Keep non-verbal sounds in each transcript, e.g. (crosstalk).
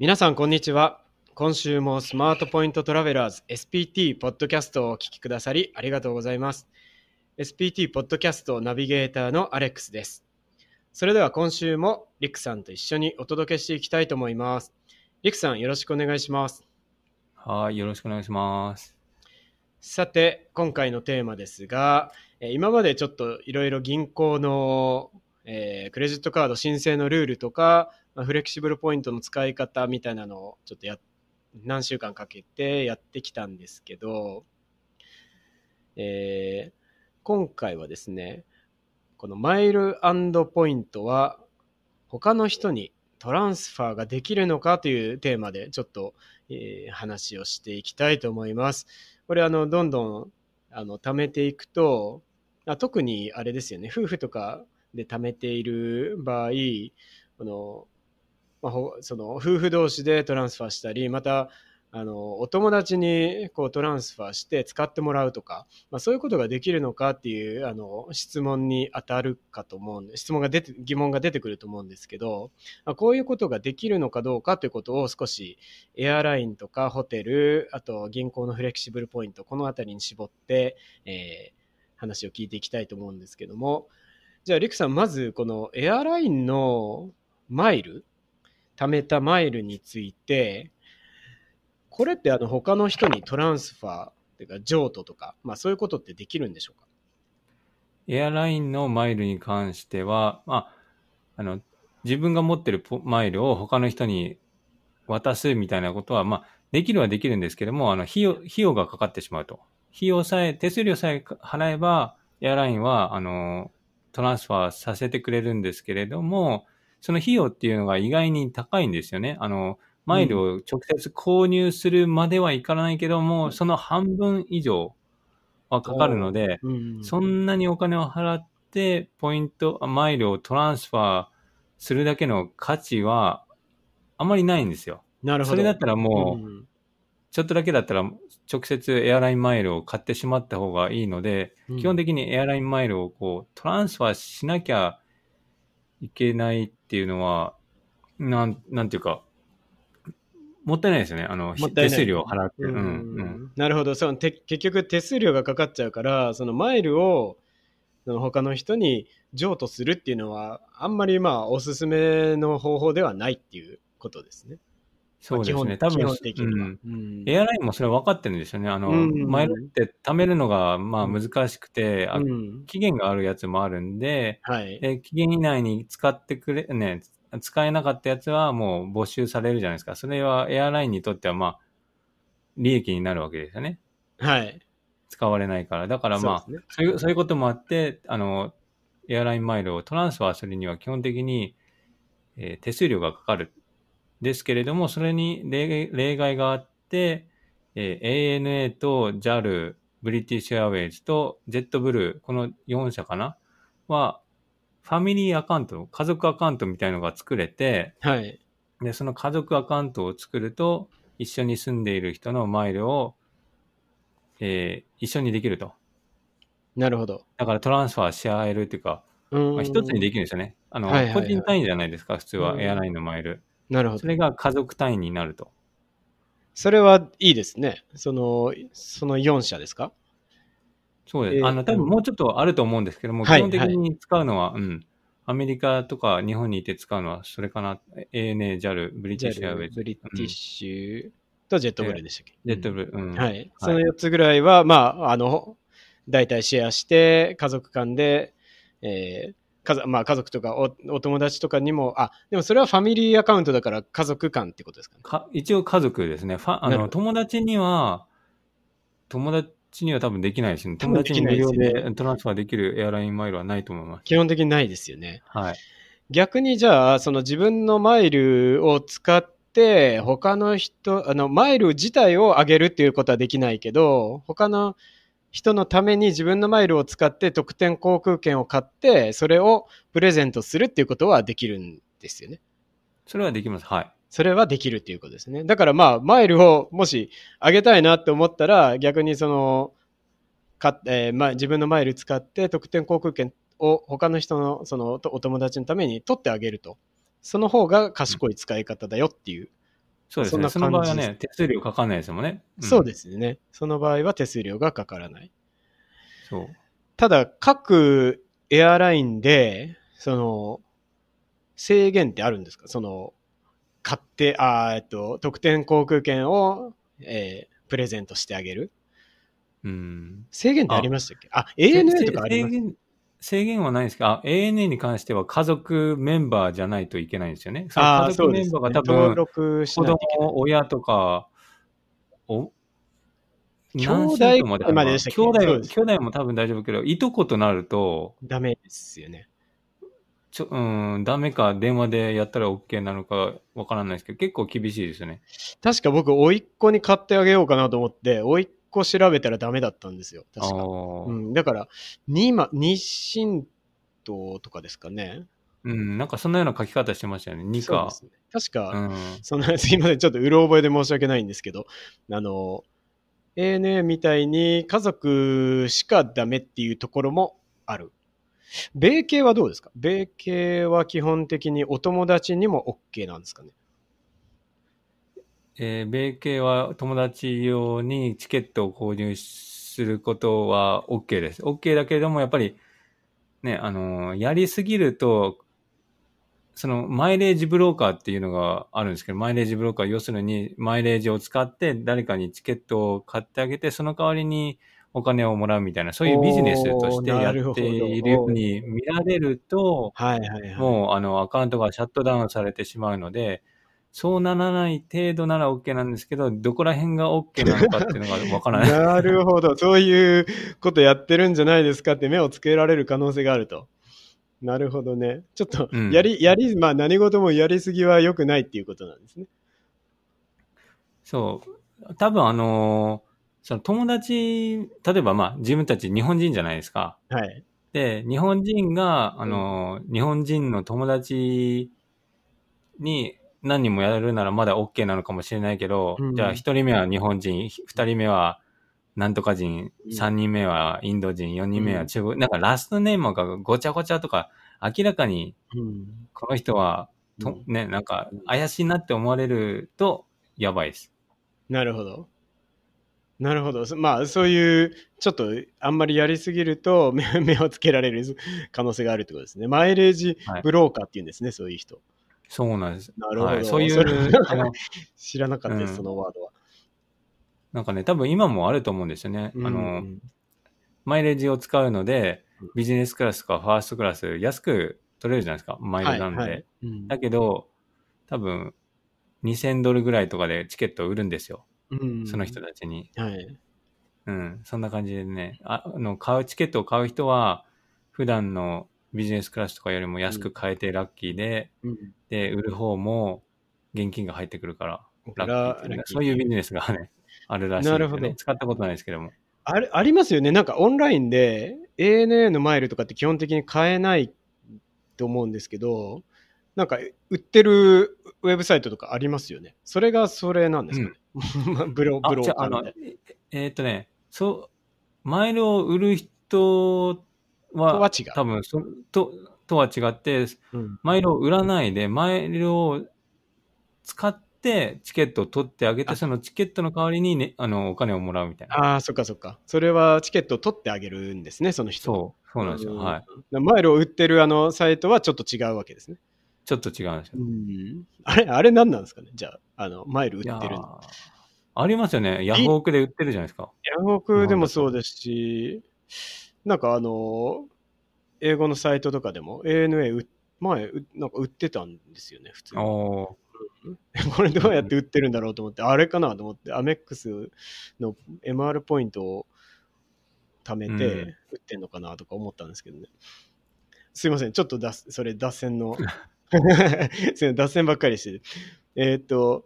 皆さん、こんにちは。今週もスマートポイントトラベラーズ SPT ポッドキャストをお聞きくださりありがとうございます。SPT ポッドキャストナビゲーターのアレックスです。それでは今週もリックさんと一緒にお届けしていきたいと思います。リックさん、よろしくお願いします。はい、よろしくお願いします。さて、今回のテーマですが、えー今までちょっといろいろ銀行の、えークレジットカード申請のルールとか、まあフレキシブルポイントの使い方みたいなのをちょっとや何週間かけてやってきたんですけど、えー今回はですね、このマイルポイントは他の人にトランスファーができるのかというテーマでちょっと、えー話をしていきたいと思います。これあのどんどんあの貯めていくとあ特にあれですよね夫婦とかで貯めている場合この、まあ、その夫婦同士でトランスファーしたりまたあのお友達にこうトランスファーして使ってもらうとか、まあ、そういうことができるのかっていうあの質問に当たるかと思うんで質問が出て疑問が出てくると思うんですけど、まあ、こういうことができるのかどうかということを少しエアラインとかホテル、あと銀行のフレキシブルポイント、このあたりに絞って、えー話を聞いていきたいと思うんですけども、じゃあ、リクさん、まずこのエアラインのマイル、貯めたマイルについて、これってあの他の人にトランスファー、というか譲渡とか、まあそういうことってできるんでしょうか？エアラインのマイルに関しては、まあ、あの、自分が持ってるマイルを他の人に渡すみたいなことは、まあ、できるはできるんですけども、あの、費用、費用がかかってしまうと。費用さえ、手数料さえ払えば、エアラインは、あの、トランスファーさせてくれるんですけれども、その費用っていうのが意外に高いんですよね。あの、マイルを直接購入するまではいかないけども、その半分以上はかかるので、うんそんなにお金を払って、ポイント、あマイルをトランスファーするだけの価値は、あまりないんですよ。なるほど。それだったらもう、んちょっとだけだったら、直接エアラインマイルを買ってしまった方がいいので、うん基本的にエアラインマイルをこう、トランスファーしなきゃいけないっていうのは、なん、なんていうか、もったいないですよね。あの、手数料を払って。ううんん、うん。なるほどそのて結局手数料がかかっちゃうからそのマイルをその他の人に譲渡するっていうのはあんまりまあおすすめの方法ではないっていうことですね。そうですね。多分。うんうんエアラインもそれ分かってるんですよね。あの、うんマイルって貯めるのがまあ難しくて、あうん期限があるやつもあるんで、はい。で期限以内に使ってくれ、ね、使えなかったやつはもう没収されるじゃないですか。それはエアラインにとってはまあ、利益になるわけですよね。はい。使われないから。だからまあ、そうねそういう、そういうこともあって、あの、エアラインマイルをトランスファーするには基本的に、えー手数料がかかる。ですけれども、それに例例外があって、えー ANA と JAL、ブリティッシュエアウェイズとジェットブルー、この4社かな？は、ファミリーアカウント、家族アカウントみたいのが作れて、はい。で、その家族アカウントを作ると、一緒に住んでいる人のマイルを、えー一緒にできると。なるほど。だからトランスファーし合えるっていうか、うんまあ、一つにできるんですよね。あの、はいはいはい個人単位じゃないですか、普通うんはエアラインのマイル。なるほどそ。れが家族単位になると。それはいいですね。その、その4社ですか？そうです。えーあの、多分もうちょっとあると思うんですけども、はい基本的に使うのは、うん。アメリカとか日本にいて使うのはそれかな？ANA、JAL、ブリティッシュエアウェイズ。ブリティッシュとジェットブルーでしたっけ、ジェットブルー。うん。はい。その4つぐらいは、まあ、あの、大体シェアして、家族間で、えー家族まあ、家族とかおお友達とかにも、あ、でもそれはファミリーアカウントだから家族間ってことですかね。か一応家族ですね。ファあの友達には、友達には多分できないですね。友達に無料でトランスファーできるエアラインマイルはないと思います。基本的にないですよね。はい。逆にじゃあ、その自分のマイルを使って、他の人、あの、マイル自体を上げるっていうことはできないけど、他の人のために自分のマイルを使って特典航空券を買って、それをプレゼントするっていうことはできるんですよね。それはできます。はい。それはできるっていうことですね。だからまあ、マイルをもし上げたいなって思ったら、逆にその、かえーまあ、自分のマイル使って特典航空券を他の人のそのお友達のために取ってあげると。その方が賢い使い方だよっていうそうですね。そその場合はね、手数料かかんないですもんね。んそうですね。その場合は手数料がかからない。そう。ただ、各エアラインで、その、制限ってあるんですか？その、買って、あーえっと、特典航空券を、えープレゼントしてあげるうん。制限ってありましたっけ？あ ANA とかあります？制限はないんですかあ、ANA に関しては家族メンバーじゃないといけないんですよね。家族メンバーが多登分、録し子供、親とか、お兄弟までまで兄弟、兄弟も多分大丈夫けど、いとことなると、ダメですよね。ちょ、うん、ダメか、電話でやったら OK なのかわからないですけど、結構厳しいですよね。確か僕、甥っ子に買ってあげようかなと思って、甥っ子調べたらダメだったんですよ。あ確か。ーうん、だから、にま、日清ととかですかね。うん、なんかそんなような書き方してましたよね。2か。ね。確か、うん。そんな、すいません、ちょっとうろ覚えで申し訳ないんですけど、あの、ANA みたいに家族しかダメっていうところもある。米系はどうですか？米系は基本的にお友達にも OK なんですかねえー米系は友達用にチケットを購入することは OK です。OK だけれども、やっぱり、ね、あのーやりすぎると、そのマイレージブローカーっていうのがあるんですけど、マイレージブローカー、要するにマイレージを使って誰かにチケットを買ってあげて、その代わりにお金をもらうみたいな、そういうビジネスとしてやっているように見られると、はいはいはい。もうあのアカウントがシャットダウンされてしまうので、そうならない程度なら OK なんですけど、どこら辺が OK なのかっていうのがわからない。(laughs) なるほど。そういうことやってるんじゃないですかって目をつけられる可能性があると。なるほどね。ちょっとうん、やり、やり、まあ何事もやりすぎは良くないっていうことなんですね。そう。多分あのーその友達、例えばまあ自分たち日本人じゃないですか。はい。で、日本人が、あのー日本人の友達に何人もやるならまだ OK なのかもしれないけど、うんじゃあ一人目は日本人、二人目はなんとか人う、ん三人目はインド人、四人目は中国、なんかラストネームがごちゃごちゃとか、明らかにうん。この人は、とうんね、なんか怪しいなって思われるとやばいです。なるほど。なるほど。そまあ、そういう、ちょっと、あんまりやりすぎると目、(laughs) 目をつけられる可能性があるってことですね。マイレージはいブローカーっていうんですね、そういう人。そうなんです。なるほど。はい、そういう、あの、知らなかったです、うんそのワードは。なんかね、多分今もあると思うんですよね。あうの、んマイレージを使うのでうん、ビジネスクラスとかファーストクラス安く取れるじゃないですか、マイルなんで。はいはいうんだけど、多分、2000ドルぐらいとかでチケットを売るんですよ。うんその人たちに。はい。うん、そんな感じでね、ああの、買う、チケットを買う人は、普段のビジネスクラスとかよりも安く買えてラッキーで、うんで、売る方も現金が入ってくるから、ラッキーそういうビジネスがね、(laughs) あるらしいね。なるほど使ったことないですけども。あれありますよね。なんかオンラインで ANA のマイルとかって基本的に買えないと思うんですけど、なんか売ってるウェブサイトとかありますよね。それがそれなんですかね。ブロ (laughs) あ、ブロじゃあ、あのーカーみたい、ええーっとね、そう、マイルを売る人は、とは違う多分そと、とは違って、うんマイルを売らないで、マイルを使ってチケットを取ってあげて、あそのチケットの代わりに、ね、あの、お金をもらうみたいな。ああ、そっかそっか。それはチケットを取ってあげるんですね、その人。そう、そうなんですよ。んはい。マイルを売ってるあのサイトはちょっと違うわけですね。ちょっと違うんですよ。うんあれ、あれ何なんですかね？じゃあ、あの、マイル売ってる。ーありますよね。ヤフオクで売ってるじゃないですか。ヤフオクでもそうですし、なんかあの、英語のサイトとかでも ANA う前うなんか売ってたんですよね、普通に。(laughs) これどうやって売ってるんだろうと思って、あれかなと思って、アメックスの MR ポイントを貯めうんて売ってんのかなとか思ったんですけどね。すいません、ちょっと脱それ脱線の、(laughs) すいません、脱線ばっかりして。えーっと、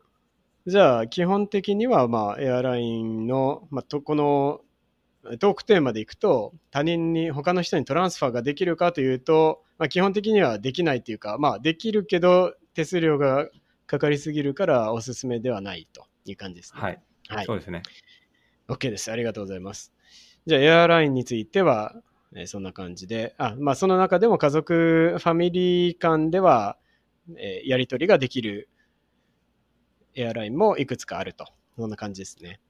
じゃあ、基本的には、まあ、エアラインの、まあ、とこのトークテーマでいくと、他人に、他の人にトランスファーができるかというと、まあ、基本的にはできないというか、まあ、できるけど、手数料がかかりすぎるからおすすめではないという感じですね。はい。はいそうですね。OK です。ありがとうございます。じゃあ、エアラインについては、えーそんな感じで、あ、まあ、その中でも家族、ファミリー間では、えーやり取りができるエアラインもいくつかあると。そんな感じですね。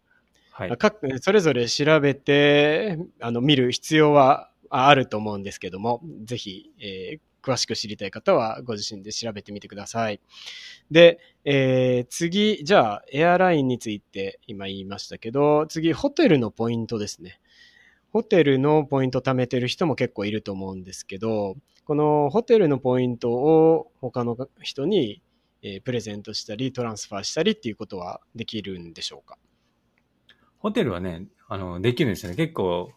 はい。各それぞれ調べてあの見る必要はあると思うんですけども、ぜひ、えー詳しく知りたい方はご自身で調べてみてください。で、えー次、じゃあ、エアラインについて今言いましたけど、次、ホテルのポイントですね。ホテルのポイント貯めてる人も結構いると思うんですけど、このホテルのポイントを他の人に、プレゼントしたり、トランスファーしたりっていうことはできるんでしょうか？ホテルはね、あの、できるんですよね。結構、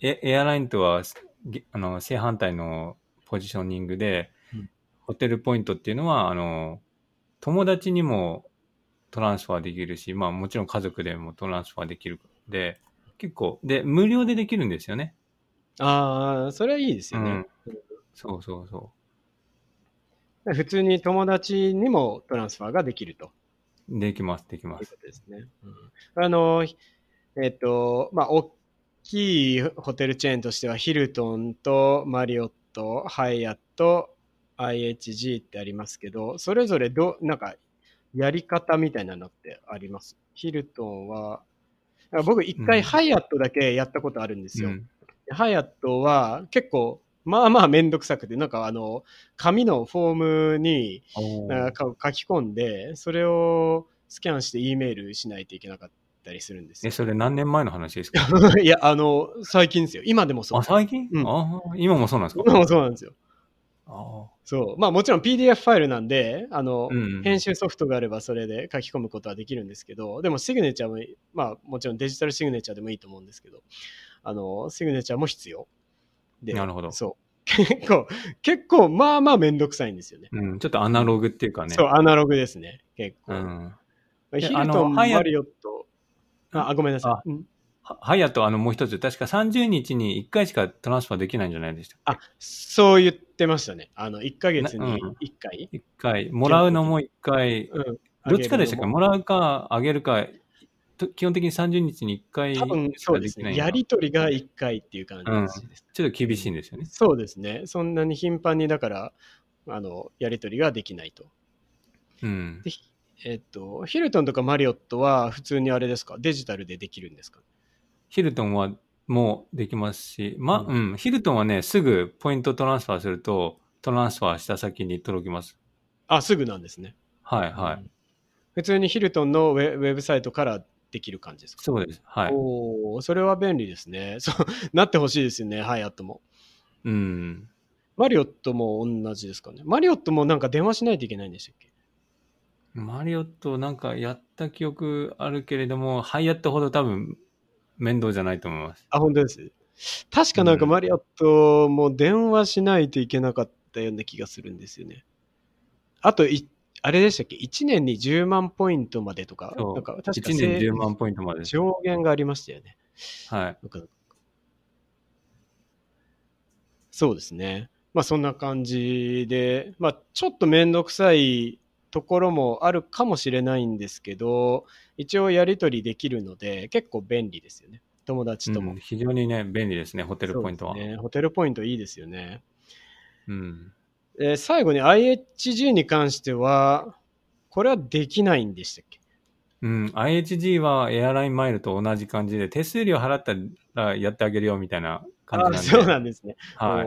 エエアラインとは、げあの、正反対のポジショニングで、うんホテルポイントっていうのは、あの、友達にもトランスファーできるし、まあもちろん家族でもトランスファーできるので、結構、で、無料でできるんですよね。ああ、それはいいですよね。そうそうそ普通に友達にもトランスファーができるとう。できます、できます。ですね。うん、あの、えっと、まあ、大きいホテルチェーンとしては、ヒルトンとマリオット、ハイアット、IHG ってありますけど、それぞれど、なんか、やり方みたいなのってあります？ヒルトンは、僕一回うんハイアットだけやったことあるんですよ。うんハイアットは結構、まあまあめんどくさくて、なんかあの、紙のフォームになんか書き込んで、それをスキャンして E メールしないといけなかったりするんですえ、よ。それ何年前の話ですか？(laughs) いや、あの、最近ですよ。今でもそうあ、。最近、うんあー今もそうなんですか？今もそうなんですよ。あそう。まあもちろん PDF ファイルなんで、あの、ーうん。編集ソフトがあればそれで書き込むことはできるんですけど、でもシグネチャーも、まあもちろんデジタルシグネチャーでもいいと思うんですけど、あの、シグネチャーも必要。で、なるほどそう。(laughs) 結構、結構、まあまあめんどくさいんですよね。うん、ちょっとアナログっていうかね。そう、アナログですね。結構。うん。ヒルあのトン、ハイアマリオット、あ、あごめんなさい。うんはハイアット、あの、もう一つ、確か30日に1回しかトランスファーできないんじゃないでしたっあ、そう言ってましたね。あの、1ヶ月になうん1回。け ?1 回、もらうのも1回、うん。どっちかでしたっけ？もらうか、あげるか、と基本的に30日に1回多分かそうですね。やりとりが1回っていう感じです。ちょっと厳しいんですよね。そうですね。そんなに頻繁に、だから、あの、やりとりができないと。うんで。えっと、ヒルトンとかマリオットは普通にあれですか？デジタルでできるんですか？ヒルトンはもうできますし、ま、ううん、ヒルトンはね、すぐポイントトランスファーすると、トランスファーした先に届きます。あ、すぐなんですね。はい、はい。い。普通にヒルトンのウェウェブサイトからできる感じですか？そうです。はい。おおそれは便利ですね。(laughs) そう、なってほしいですよね、ハイアットも。うん。マリオットも同じですかね？マリオットもなんか電話しないといけないんでしたっけ？マリオットなんかやった記憶あるけれども、ハイアットほど多分面倒じゃないと思います。あ、本当です？確かなんかうんマリオットも電話しないといけなかったような気がするんですよね。あとい、あれでしたっけ ?1 年に10万ポイントまでとか、なんか確か1年10万ポイントまで。上限がありましたよね。はい。そうですね。まあそんな感じで、まあちょっとめんどくさいところもあるかもしれないんですけど、一応やり取りできるので結構便利ですよね。友達とも。うん非常にね、便利ですね、ホテルポイントは。ね。ホテルポイントいいですよね。うん。えー最後に IHG に関しては、これはできないんでしたっけ？うん。IHG はエアラインマイルと同じ感じで、手数料払ったらやってあげるよみたいな感じなんで。あそうなんですね。はい。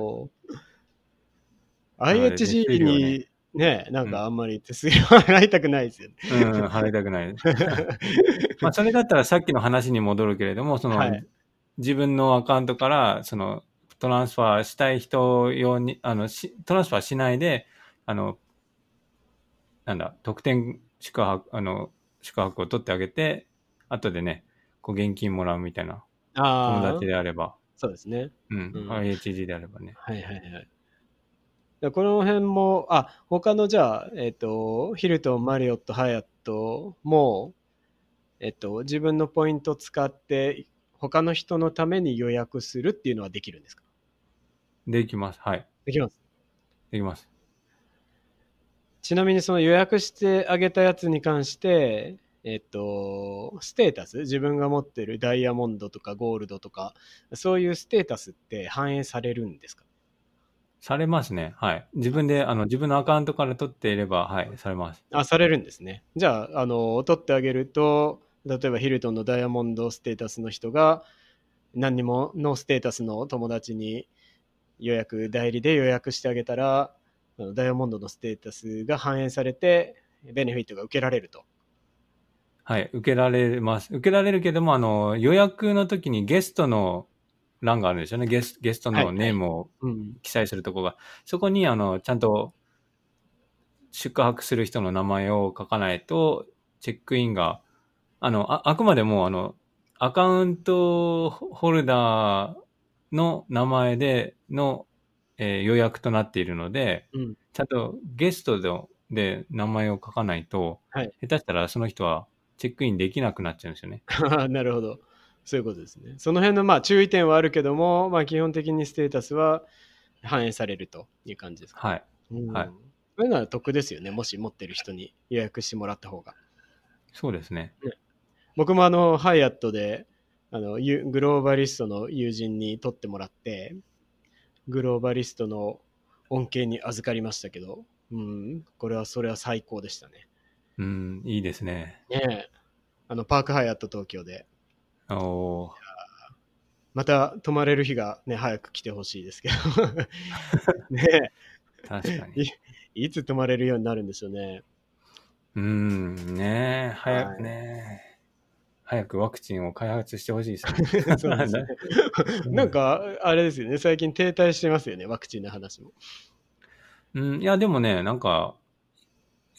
IHG 料にねね、なんかあんまり手数料払いたくないですよね。うん、払いたくない。(laughs) まあ、それだったらさっきの話に戻るけれども、その、はい自分のアカウントから、その、トランスファーしたい人用に、あの、しトランスファーしないで、あの、なんだ、特典宿泊、あの、宿泊を取ってあげて、後でね、こう現金もらうみたいな、ああ友達、であれば、そうですね。うん、うん IHG であればね。はいはいはい。でこの辺も、あ、他のじゃあ、えっ、と、ヒルトン、マリオット、ハヤットも、えっ、と、自分のポイントを使って、他の人のために予約するっていうのはできるんですか？できます。はい。できます。できます。ちなみにその予約してあげたやつに関して、えっと、ステータス、自分が持ってるダイヤモンドとかゴールドとか、そういうステータスって反映されるんですか？されますね。はい。自分で、あの、自分のアカウントから取っていれば、はい、されます。あ、されるんですね。じゃあ、あの、取ってあげると、例えばヒルトンのダイヤモンドステータスの人が、何にもノーステータスの友達に予約、代理で予約してあげたら、ダイヤモンドのステータスが反映されて、ベネフィットが受けられると。はい、受けられます。受けられるけども、あの、予約の時にゲストの欄があるんですよね。ゲスゲストのネームをうん。記載するとこが。そこに、あの、ちゃんと宿泊する人の名前を書かないと、チェックインが、あの、ああくまでも、あの、アカウントホルダーの名前での、えー予約となっているので、うん。ちゃんとゲストでで名前を書かないと、はい下手したらその人はチェックインできなくなっちゃうんですよね。(laughs) なるほど。そういうことですね。その辺のまあ注意点はあるけども、まあ基本的にステータスは反映されるという感じですか？はい。うんはいそういうのは得ですよね。もし持ってる人に予約してもらった方が。そうですね。僕もあの、ハイアットで、あの、ユグローバリストの友人に取ってもらって、グローバリストの恩恵に預かりましたけど、うん、これは、それは最高でしたね。うん、いいですね。ねえ。あの、パークハイアット東京で、おーまた泊まれる日がね、早く来てほしいですけど。(laughs) ね確かに。え、いつ泊まれるようになるんでしょうね。うん、ねえ、早はいくね、早くワクチンを開発してほしい (laughs) ですね。そうですね。なんか、あれですよね、最近停滞してますよね、ワクチンの話も。うん、いや、でもね、なんか、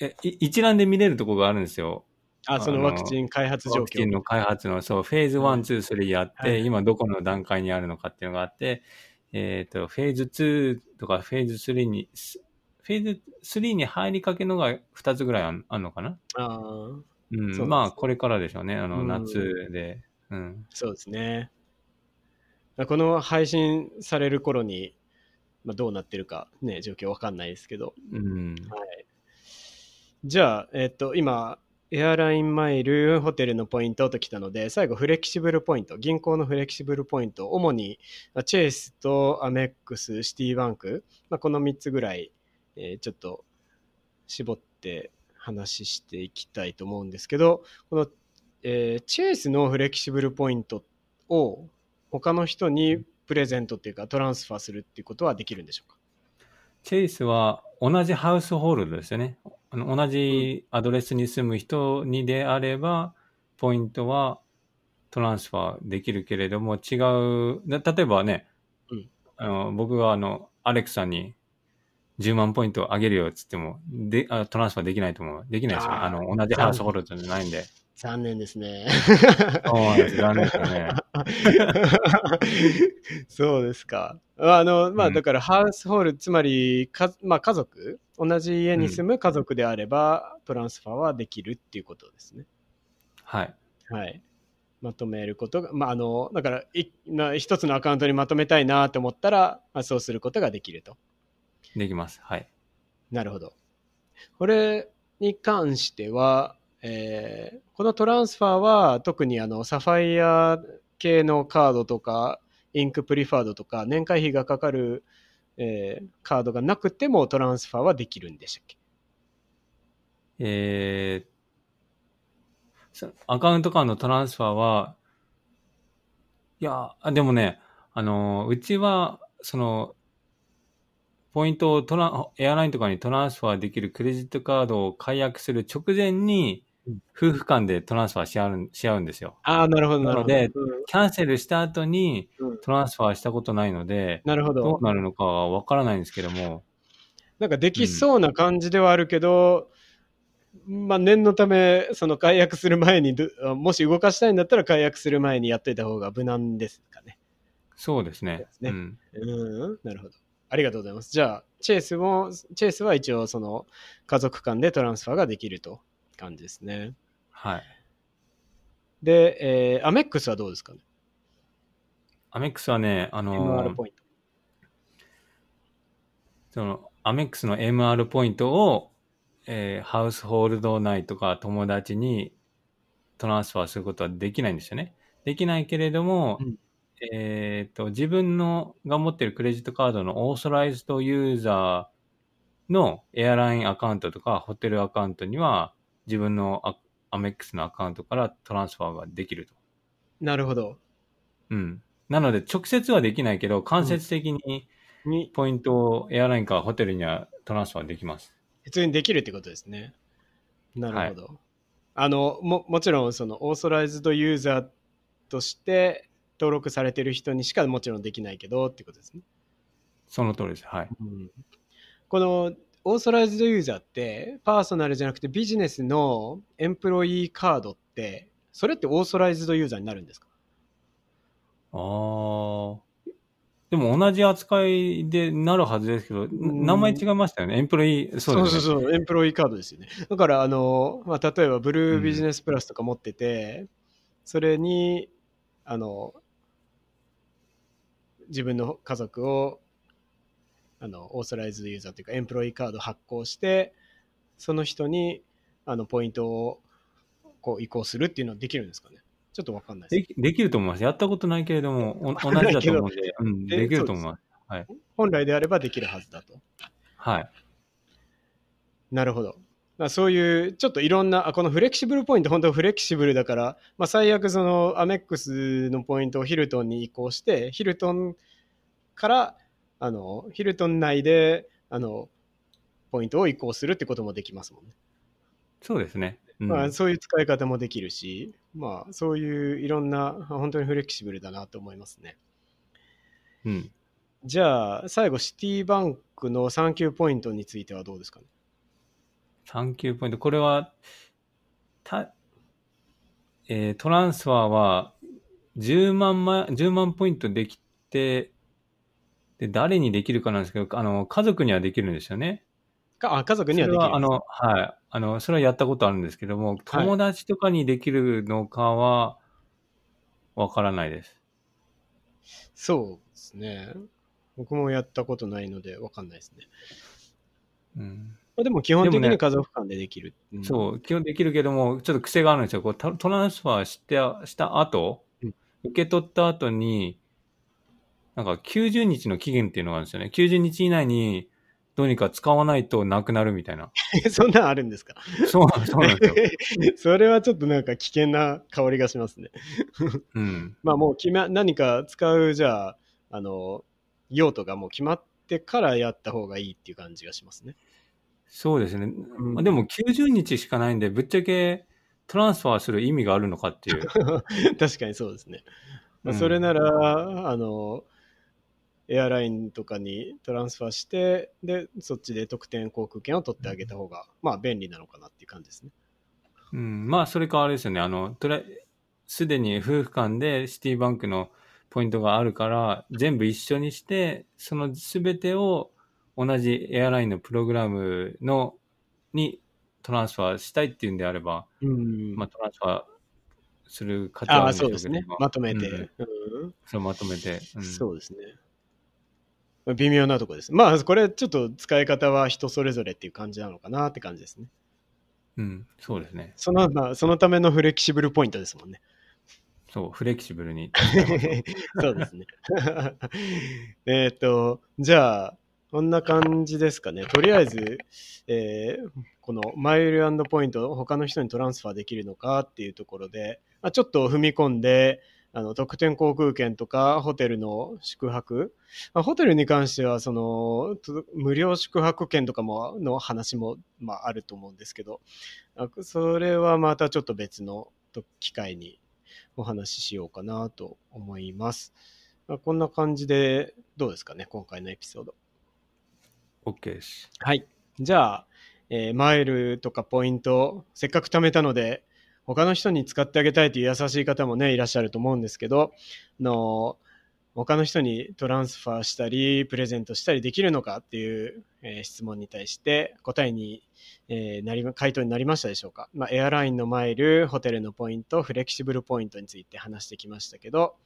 えい一覧で見れるとこがあるんですよ。あ、そのワクチン開発状況。ワクチンの開発の、そう、フェーズ1、2、3あって、はい今どこの段階にあるのかっていうのがあって、えっ、と、フェーズ2とかフェーズ3に、すフェーズ3に入りかけのが2つぐらいあんあんのかな？ああ、うん、まあ、これからでしょうね。あの、うん夏で。うん。そうですね。この配信される頃に、まあ、どうなってるかね、状況わかんないですけど。うん。はい。じゃあ、えっと、今、エアラインマイル、ホテルのポイントときたので、最後、フレキシブルポイント、銀行のフレキシブルポイント、主にまあチェイスとアメックス、シティバンク、まあ、この3つぐらい、えーちょっと絞って話していきたいと思うんですけど、この、えーチェイスのフレキシブルポイントを他の人にプレゼントっていうかトランスファーするっていうことはできるんでしょうか？チェイスは同じハウスホールドですよね。あの同じアドレスに住む人にであれば、ポイントはトランスファーできるけれども、違う、だ例えばね、うん。あの僕があの、アレックさんに10万ポイントあげるよっつっても、であトランスファーできないと思う。できないですよね。あの、同じハウスホールドじゃないんで。残念ですね。そうです残念ですよね。(laughs) そうですか。あの、まあ、うんだから、ハウスホール、つまり、かまあ、家族、同じ家に住む家族であれば、トランスファーはできるっていうことですね。はい。はい。まとめることが、まあ、あの、だから、いな一つのアカウントにまとめたいなと思ったら、まあ、そうすることができると。できます。はい。なるほど。これに関しては、えーこのトランスファーは特にあのサファイア系のカードとかインクプリファードとか年会費がかかる、えーカードがなくてもトランスファーはできるんでしたっけ？えーそアカウント間のトランスファーは、いや、あでもね、あの、うちは、その、ポイントをトラン、エアラインとかにトランスファーできるクレジットカードを解約する直前にうん、夫婦間でトランスファーし合うし合うんですよ。ああ、なるほど、なるほど。でうんキャンセルした後にうんトランスファーしたことないので、なるほど。どうなるのかはわからないんですけども、なんかできそうな感じではあるけど、まあ念のため、その解約する前にど、もし動かしたいんだったら解約する前にやっといた方が無難ですかね。そうですね。ですねうん。うん、なるほど。ありがとうございます。じゃあ、チェイスも、チェイスは一応、その、家族間でトランスファーができると感じですね。はい。で、えーアメックスはどうですかね？アメックスはね、あの ?MR ポイント。その、アメックスの MR ポイントを、えーハウスホールド内とか友達にトランスファーすることはできないんですよね。できないけれども、うんえっ、と、自分のが持ってるクレジットカードのオーソライズドユーザーのエアラインアカウントとかホテルアカウントには自分のアアメックスのアカウントからトランスファーができると。なるほど。うん。なので、直接はできないけど、間接的にに、ポイントをエアラインかホテルにはトランスファーできます。普通にできるってことですね。なるほど。あの、も、もちろん、その、オーソライズドユーザーとして登録されてる人にしかもちろんできないけどってことですね。その通りです。はい。うんこのオーソライズドユーザーってパーソナルじゃなくてビジネスのエンプロイーカードってそれってオーソライズドユーザーになるんですか？あー。でも同じ扱いでなるはずですけど、ん名前違いましたよね。エンプロイ、そそううですね。そうそうエンプロイーカードですよねだからあの、まあ、例えばブルービジネスプラスとか持ってて、それにあの自分の家族をあのオーソライズドユーザーというかエンプロイーカード発行してその人にあのポイントをこう移行するっていうのはできるんですかね？ちょっとわかんないで。ですきできると思います。やったことないけれども、お同じだと思うんで、うん、えできると思います。本来であればできるはずだと。はい。なるほど。まあ、そういうちょっといろんなあこのフレキシブルポイント本当フレキシブルだから、まあ、最悪そのアメックスのポイントをヒルトンに移行してヒルトンからあのヒルトン内であのポイントを移行するってこともできますもんね。そうですね。うんまあ、そういう使い方もできるし、まあ、そういういろんな本当にフレキシブルだなと思いますね。うん。じゃあ最後シティバンクの3級ポイントについてはどうですかね？3級ポイント。これは、た、えートランスファーは10万ま、10万ポイントできて、で、誰にできるかなんですけど、あの、家族にはできるんですよね。かあ家族にはそできるれはあの、はい。あの、それはやったことあるんですけども、友達とかにできるのかは、わからないです。そうですね。僕もやったことないので分かんないですね。うん。まあでも基本的に家族間でできる。うんそう、基本できるけども、ちょっと癖があるんですよ。こうトトランスファーしてした後、うん受け取った後に、なんか90日の期限っていうのがあるんですよね。90日以内にどうにか使わないとなくなるみたいな。(laughs) そんなんあるんですか？そうそうなんですよ。(laughs) それはちょっとなんか危険な香りがしますね。うん。(laughs) まあもう決め、何か使う、じゃあ、あの、用途がもう決まってからやった方がいいっていう感じがしますね。そうですね。うんまあでも90日しかないんで、ぶっちゃけトランスファーする意味があるのかっていう。(laughs) 確かにそうですね。まあうんそれなら、あの、エアラインとかにトランスファーして、で、そっちで特典航空券を取ってあげた方が、まあ便利なのかなっていう感じですね。うん、まあ、それかあれですよね。あの、すでに夫婦間でシティバンクのポイントがあるから、全部一緒にして、そのすべてを同じエアラインのプログラムの、にトランスファーしたいっていうんであれば、うんまあ、トランスファーする価値はあそうですね。まとめて。うんうんそうまとめて。うんそうですね。まあ微妙なとこです。まあ、これちょっと使い方は人それぞれっていう感じなのかなって感じですね。うん、そうですね。その、まあ、そのためのフレキシブルポイントですもんね。そう、フレキシブルに。(laughs) そうですね。(laughs) えっと、じゃあ、こんな感じですかね。とりあえず、えーこのマイルポイント他の人にトランスファーできるのかっていうところで、まあ、ちょっと踏み込んで、あの特典航空券とかホテルの宿泊、まあ、ホテルに関してはその無料宿泊券とかもの話も、まあ、あると思うんですけどそれはまたちょっと別の機会にお話ししようかなと思います。まあ、こんな感じでどうですかね今回のエピソード。OK です。はい。じゃあ、えーマイルとかポイント、せっかく貯めたので、他の人に使ってあげたいという優しい方もね、いらっしゃると思うんですけど、あの他の人にトランスファーしたり、プレゼントしたりできるのかっていう、えー質問に対して答えに、えーなり回答になりましたでしょうか、まあ、エアラインのマイル、ホテルのポイント、フレキシブルポイントについて話してきましたけど、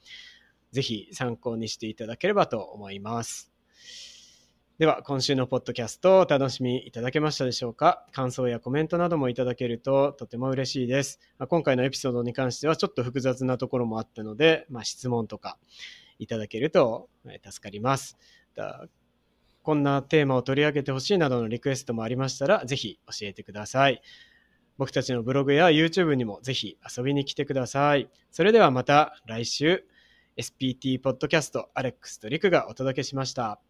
ぜひ参考にしていただければと思います。では、今週のポッドキャストをお楽しみいただけましたでしょうか？感想やコメントなどもいただけるととても嬉しいです。今回のエピソードに関してはちょっと複雑なところもあったので、まあ、質問とか、いただけると助かります。こんなテーマを取り上げてほしいなどのリクエストもありましたら、ぜひ教えてください。僕たちのブログや YouTube にもぜひ遊びに来てください。それではまた来週、SPT ポッドキャストアレックスとリクがお届けしました。